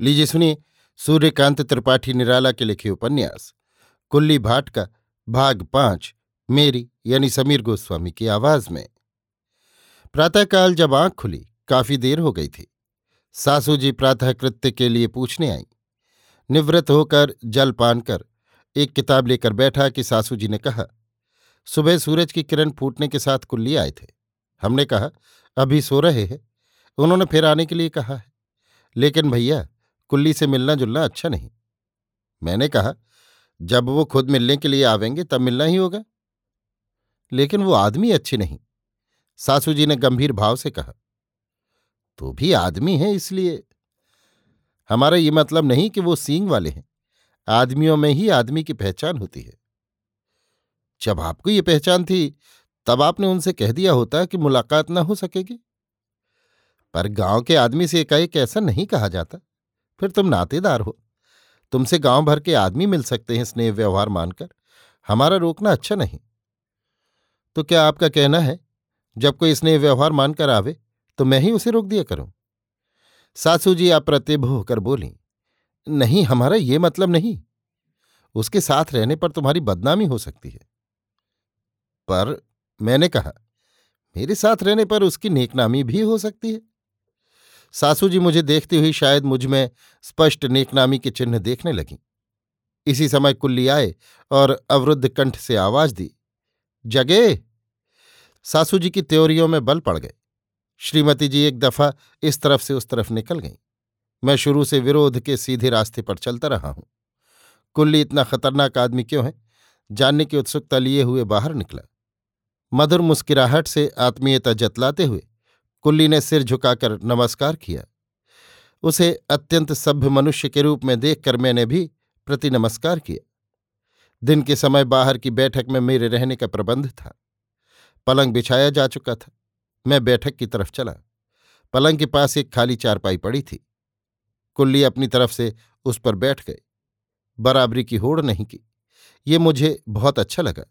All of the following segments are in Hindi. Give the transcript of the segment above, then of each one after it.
लीजिए सुनिए, सूर्यकांत त्रिपाठी, निराला के लिखे उपन्यास। कुल्ली भाट का भाग पाँच, मेरी यानी समीर गोस्वामी की आवाज़ में। प्रातःकाल जब आँख खुली, काफ़ी देर हो गई थी। सासू जी प्रातः कृत्य के लिए पूछने आई। निवृत्त होकर जल पान कर, एक किताब लेकर बैठा कि सासू जी ने कहा, सुबह सूरज की किरण फूटने के साथ कुल्ली आए थे। हमने कहा, अभी सो रहे हैं। उन्होंने फिर आने के लिए कहा है। लेकिन भैया कुल्ली से मिलना जुलना अच्छा नहीं। मैंने कहा, जब वो खुद मिलने के लिए आवेंगे, तब मिलना ही होगा। लेकिन वो आदमी अच्छी नहीं। सासू जी ने गंभीर भाव से कहा तो भी आदमी है इसलिए। हमारा ये मतलब नहीं कि वो सींग वाले हैं। आदमियों में ही आदमी की पहचान होती है। जब आपको ये पहचान थी, तब आपने उनसे कह दिया होता कि मुलाकात ना हो सकेगी। पर गाँव के आदमी से एकाएक ऐसा नहीं कहा जाता। फिर तुम नातेदार हो। तुमसे गाँव भर के आदमी मिल सकते हैं स्नेह व्यवहार मानकर। हमारा रोकना अच्छा नहीं। तो क्या आपका कहना है, जब कोई स्नेह व्यवहार मानकर आवे तो मैं ही उसे रोक दिया करूँ? सासू जी अप्रतिभ होकर बोली, नहीं, हमारा ये मतलब नहीं। उसके साथ रहने पर तुम्हारी बदनामी हो सकती है। पर मैंने कहा, मेरे साथ रहने पर उसकी नेकनामी भी हो सकती है। सासू जी मुझे देखती हुई शायद मुझमें स्पष्ट नेकनामी के चिन्ह देखने लगी। इसी समय कुल्ली आए और अवरुद्ध कंठ से आवाज़ दी, जगे! सासू जी की त्योरियों में बल पड़ गए। श्रीमती जी एक दफ़ा इस तरफ़ से उस तरफ़ निकल गईं। मैं शुरू से विरोध के सीधे रास्ते पर चलता रहा हूँ। कुल्ली इतना खतरनाक आदमी क्यों है? जानने की उत्सुकता लिए हुए बाहर निकला। मधुर मुस्किराहट से आत्मीयता जतलाते हुए कुल्ली ने सिर झुकाकर नमस्कार किया। उसे अत्यंत सभ्य मनुष्य के रूप में देखकर मैंने भी प्रति नमस्कार किया। दिन के समय बाहर की बैठक में मेरे रहने का प्रबंध था। पलंग बिछाया जा चुका था। मैं बैठक की तरफ़ चला। पलंग के पास एक खाली चारपाई पड़ी थी। कुल्ली अपनी तरफ़ से उस पर बैठ गए बराबरी की होड़ नहीं की। ये मुझे बहुत अच्छा लगा।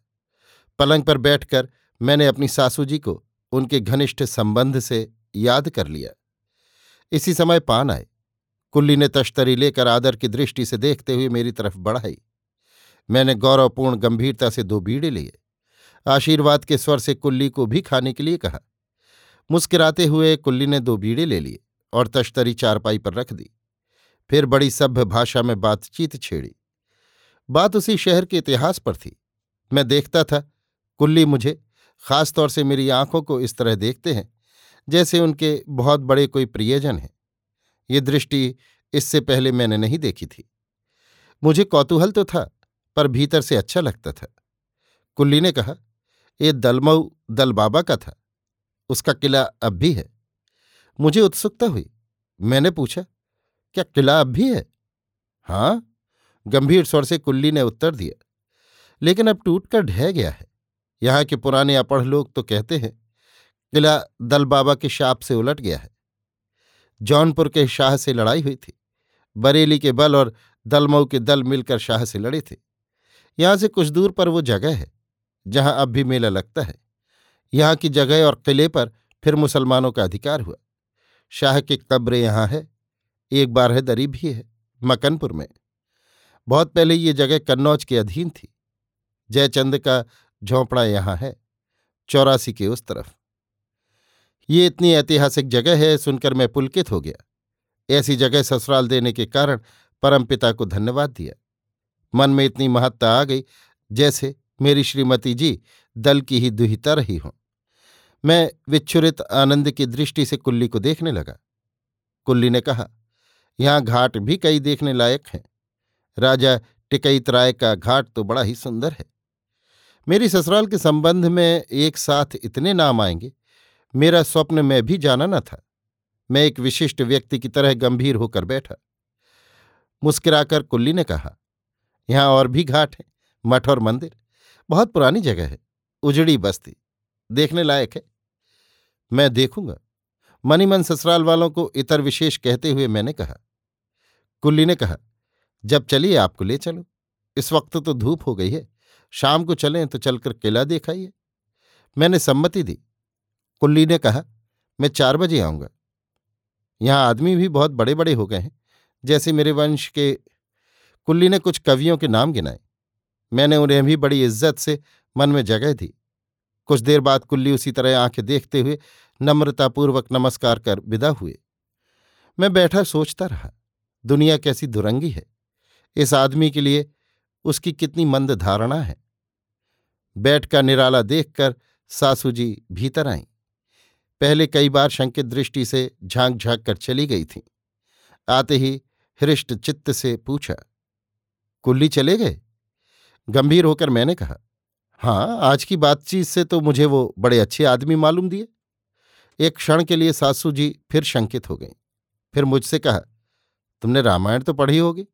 पलंग पर बैठकर मैंने अपनी सासू जी को उनके घनिष्ठ संबंध से याद कर लिया। इसी समय पान आए। कुल्ली ने तश्तरी लेकर आदर की दृष्टि से देखते हुए मेरी तरफ़ बढ़ाई। मैंने गौरवपूर्ण गंभीरता से दो बीड़े लिए। आशीर्वाद के स्वर से कुल्ली को भी खाने के लिए कहा। मुस्कुराते हुए कुल्ली ने दो बीड़े ले लिए और तश्तरी चारपाई पर रख दी। फिर बड़ी सभ्य भाषा में बातचीत छेड़ी। बात उसी शहर के इतिहास पर थी। मैं देखता था, कुल्ली मुझे खासतौर से मेरी आँखों को इस तरह देखते हैं, जैसे उनके बहुत बड़े कोई प्रियजन हैं। ये दृष्टि इससे पहले मैंने नहीं देखी थी। मुझे कौतूहल तो था, पर भीतर से अच्छा लगता था। कुल्ली ने कहा, ये दलमऊ दल बाबा का था, उसका किला अब भी है। मुझे उत्सुकता हुई। मैंने पूछा, क्या किला अब भी है? हाँ गंभीर स्वर से कुल्ली ने उत्तर दिया, लेकिन अब टूटकर ढह गया है। यहाँ के पुराने अपढ़ लोग तो कहते हैं, किला दल बाबा के शाप से उलट गया है। जौनपुर के शाह से लड़ाई हुई थी, बरेली के बल और दलमऊ के दल मिलकर शाह से लड़े थे। यहाँ से कुछ दूर पर वो जगह है, जहाँ अब भी मेला लगता है। यहाँ की जगह और किले पर फिर मुसलमानों का अधिकार हुआ। शाह की कब्र यहाँ है, एक बार है दरी भी है, मकनपुर में। बहुत पहले ये जगह कन्नौज के अधीन थी। जयचंद का झोंपड़ा यहाँ है, चौरासी के उस तरफ़। ये इतनी ऐतिहासिक जगह है, सुनकर मैं पुलकित हो गया। ऐसी जगह ससुराल देने के कारण परमपिता को धन्यवाद दिया। मन में इतनी महत्ता आ गई, जैसे मेरी श्रीमती जी दल की ही दुहिता रही हों। मैं विच्छुरित आनंद की दृष्टि से कुल्ली को देखने लगा। कुल्ली ने कहा, यहाँ घाट भी कई देखने लायक हैं। राजा टिकईत राय का घाट तो बड़ा ही सुंदर है। मेरी ससुराल के संबंध में एक साथ इतने नाम आएँगे, मेरा स्वप्न में भी जाना न था। मैं एक विशिष्ट व्यक्ति की तरह गंभीर होकर बैठा। मुस्कुराकर कुल्ली ने कहा, यहाँ और भी घाट हैं, मठ और मंदिर। बहुत पुरानी जगह है, उजड़ी बस्ती। देखने लायक है। मैं देखूँगा। मनी मन ससुराल वालों को इतर विशेष कहते हुए मैंने कहा। कुल्ली ने कहा, जब चलिए आपको ले चलो। इस वक्त तो धूप हो गई है। शाम को चलें तो चलकर किला देखाइए। मैंने सम्मति दी। कुल्ली ने कहा, मैं चार बजे आऊँगा। यहाँ आदमी भी बहुत बड़े बड़े हो गए हैं, जैसे मेरे वंश के कुल्ली ने कुछ कवियों के नाम गिनाए। मैंने उन्हें भी बड़ी इज़्ज़त से मन में जगह दी। कुछ देर बाद कुल्ली उसी तरह आँखें देखते हुए नम्रतापूर्वक नमस्कार कर विदा हुए। मैं बैठा सोचता रहा, दुनिया कैसी दुरंगी है। इस आदमी के लिए उसकी कितनी मंद धारणा है। बैठ का निराला देखकर सासू जी भीतर आईं। पहले कई बार शंकित दृष्टि से झाँक झाँक कर चली गई थीं। आते ही हृष्ट चित्त से पूछा, कुल्ली चले गए? गंभीर होकर मैंने कहा हाँ आज की बातचीत से तो मुझे वो बड़े अच्छे आदमी मालूम दिए। एक क्षण के लिए सासू जी फिर शंकित हो गईं। फिर मुझसे कहा, तुमने रामायण तो पढ़ी होगी?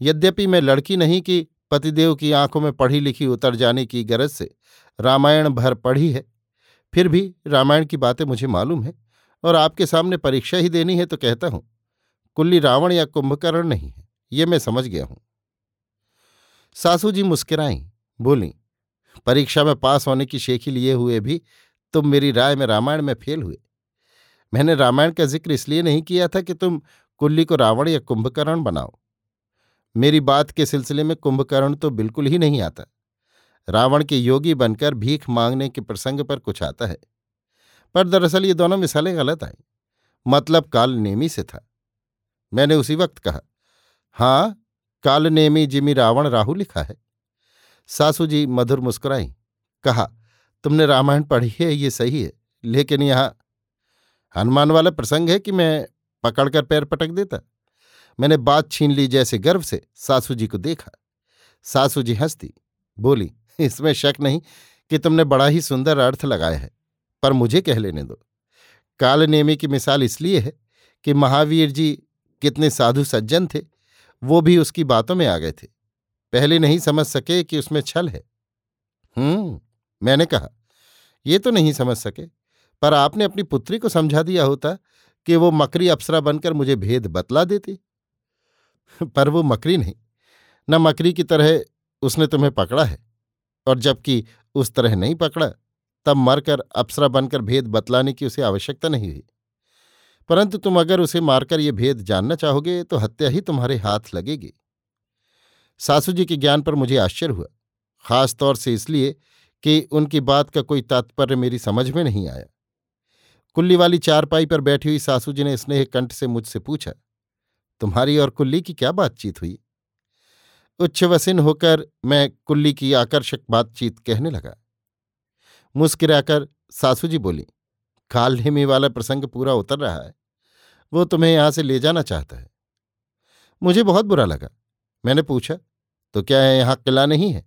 यद्यपि मैं लड़की नहीं कि पतिदेव की आँखों में पढ़ी लिखी उतर जाने की गरज से रामायण भर पढ़ी है। फिर भी रामायण की बातें मुझे मालूम है और आपके सामने परीक्षा ही देनी है तो कहता हूँ, कुल्ली रावण या कुंभकर्ण नहीं है, ये मैं समझ गया हूँ। सासू जी मुस्कुराई, बोली, परीक्षा में पास होने की शेखी लिए हुए भी तुम मेरी राय में रामायण में फेल हुए। मैंने रामायण का ज़िक्र इसलिए नहीं किया था कि तुम कुल्ली को रावण या कुंभकर्ण बनाओ। मेरी बात के सिलसिले में कुंभकर्ण तो बिल्कुल ही नहीं आता। रावण के योगी बनकर भीख मांगने के प्रसंग पर कुछ आता है। पर दरअसल ये दोनों मिसालें गलत आई। मतलब काल नेमी से था। मैंने उसी वक्त कहा हाँ काल नेमी जिमी रावण राहु लिखा है। सासू जी मधुर मुस्कुराई, कहा, तुमने रामायण पढ़ी है, ये सही है, लेकिन यहाँ, हनुमान वाला प्रसंग है कि मैं पकड़कर पैर पटक देता। मैंने बात छीन ली जैसे गर्व से सासू जी को देखा। सासू जी हंसती, बोली, इसमें शक नहीं कि तुमने बड़ा ही सुंदर अर्थ लगाया है, पर मुझे कह लेने दो। काल नेमी की मिसाल इसलिए है कि महावीर जी कितने साधु सज्जन थे, वो भी उसकी बातों में आ गए थे। पहले नहीं समझ सके कि उसमें छल है। हम्म मैंने कहा, ये तो नहीं समझ सके, पर आपने अपनी पुत्री को समझा दिया होता कि वो मकरी अप्सरा बनकर मुझे भेद बतला देती। पर वो मकरी नहीं। न मकरी की तरह उसने तुम्हें पकड़ा है, और जबकि उस तरह नहीं पकड़ा, तब मरकर, अप्सरा बनकर भेद बतलाने की उसे आवश्यकता नहीं हुई। परंतु तुम अगर उसे मारकर ये भेद जानना चाहोगे तो हत्या ही तुम्हारे हाथ लगेगी। सासू जी के ज्ञान पर मुझे आश्चर्य हुआ, खास तौर से इसलिए कि उनकी बात का कोई तात्पर्य मेरी समझ में नहीं आया। कुल्ली वाली चारपाई पर बैठी हुई सासू जी ने स्नेह कंठ से मुझसे पूछा तुम्हारी और कुल्ली की क्या बातचीत हुई? उच्छवसिन होकर मैं कुल्ली की आकर्षक बातचीत कहने लगा। मुस्किराकर सासू जी बोली, काल हिमी वाला प्रसंग पूरा उतर रहा है। वो तुम्हें यहाँ से ले जाना चाहता है। मुझे बहुत बुरा लगा। मैंने पूछा तो क्या है यहाँ किला नहीं है?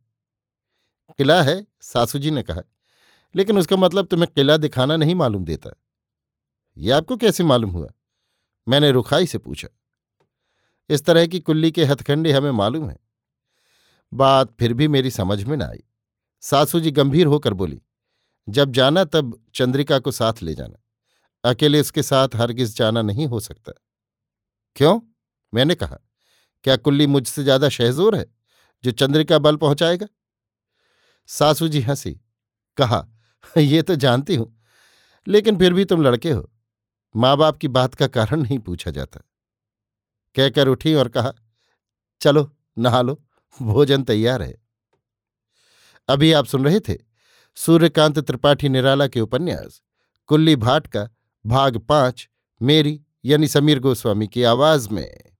किला है सासू जी ने कहा, लेकिन उसका मतलब तुम्हें किला दिखाना नहीं मालूम देता। यह आपको कैसे मालूम हुआ? मैंने रुखाई से पूछा। इस तरह की कुल्ली के हथखंडे हमें मालूम है। बात फिर भी मेरी समझ में न आई। सासू जी गंभीर होकर बोली, जब जाना तब चंद्रिका को साथ ले जाना। अकेले उसके साथ हरगिज जाना नहीं हो सकता। क्यों? मैंने कहा, क्या कुल्ली मुझसे ज़्यादा शहजोर है, जो चंद्रिका बल पहुंचाएगा? सासू जी हँसी, कहा, ये तो जानती हूँ, लेकिन फिर भी तुम लड़के हो। माँ बाप की बात का कारण नहीं पूछा जाता। कहकर उठी और कहा, चलो, नहा लो, भोजन तैयार है। अभी आप सुन रहे थे सूर्यकांत त्रिपाठी निराला के उपन्यास, कुल्ली भाट का भाग पाँच, मेरी यानी समीर गोस्वामी की आवाज़ में।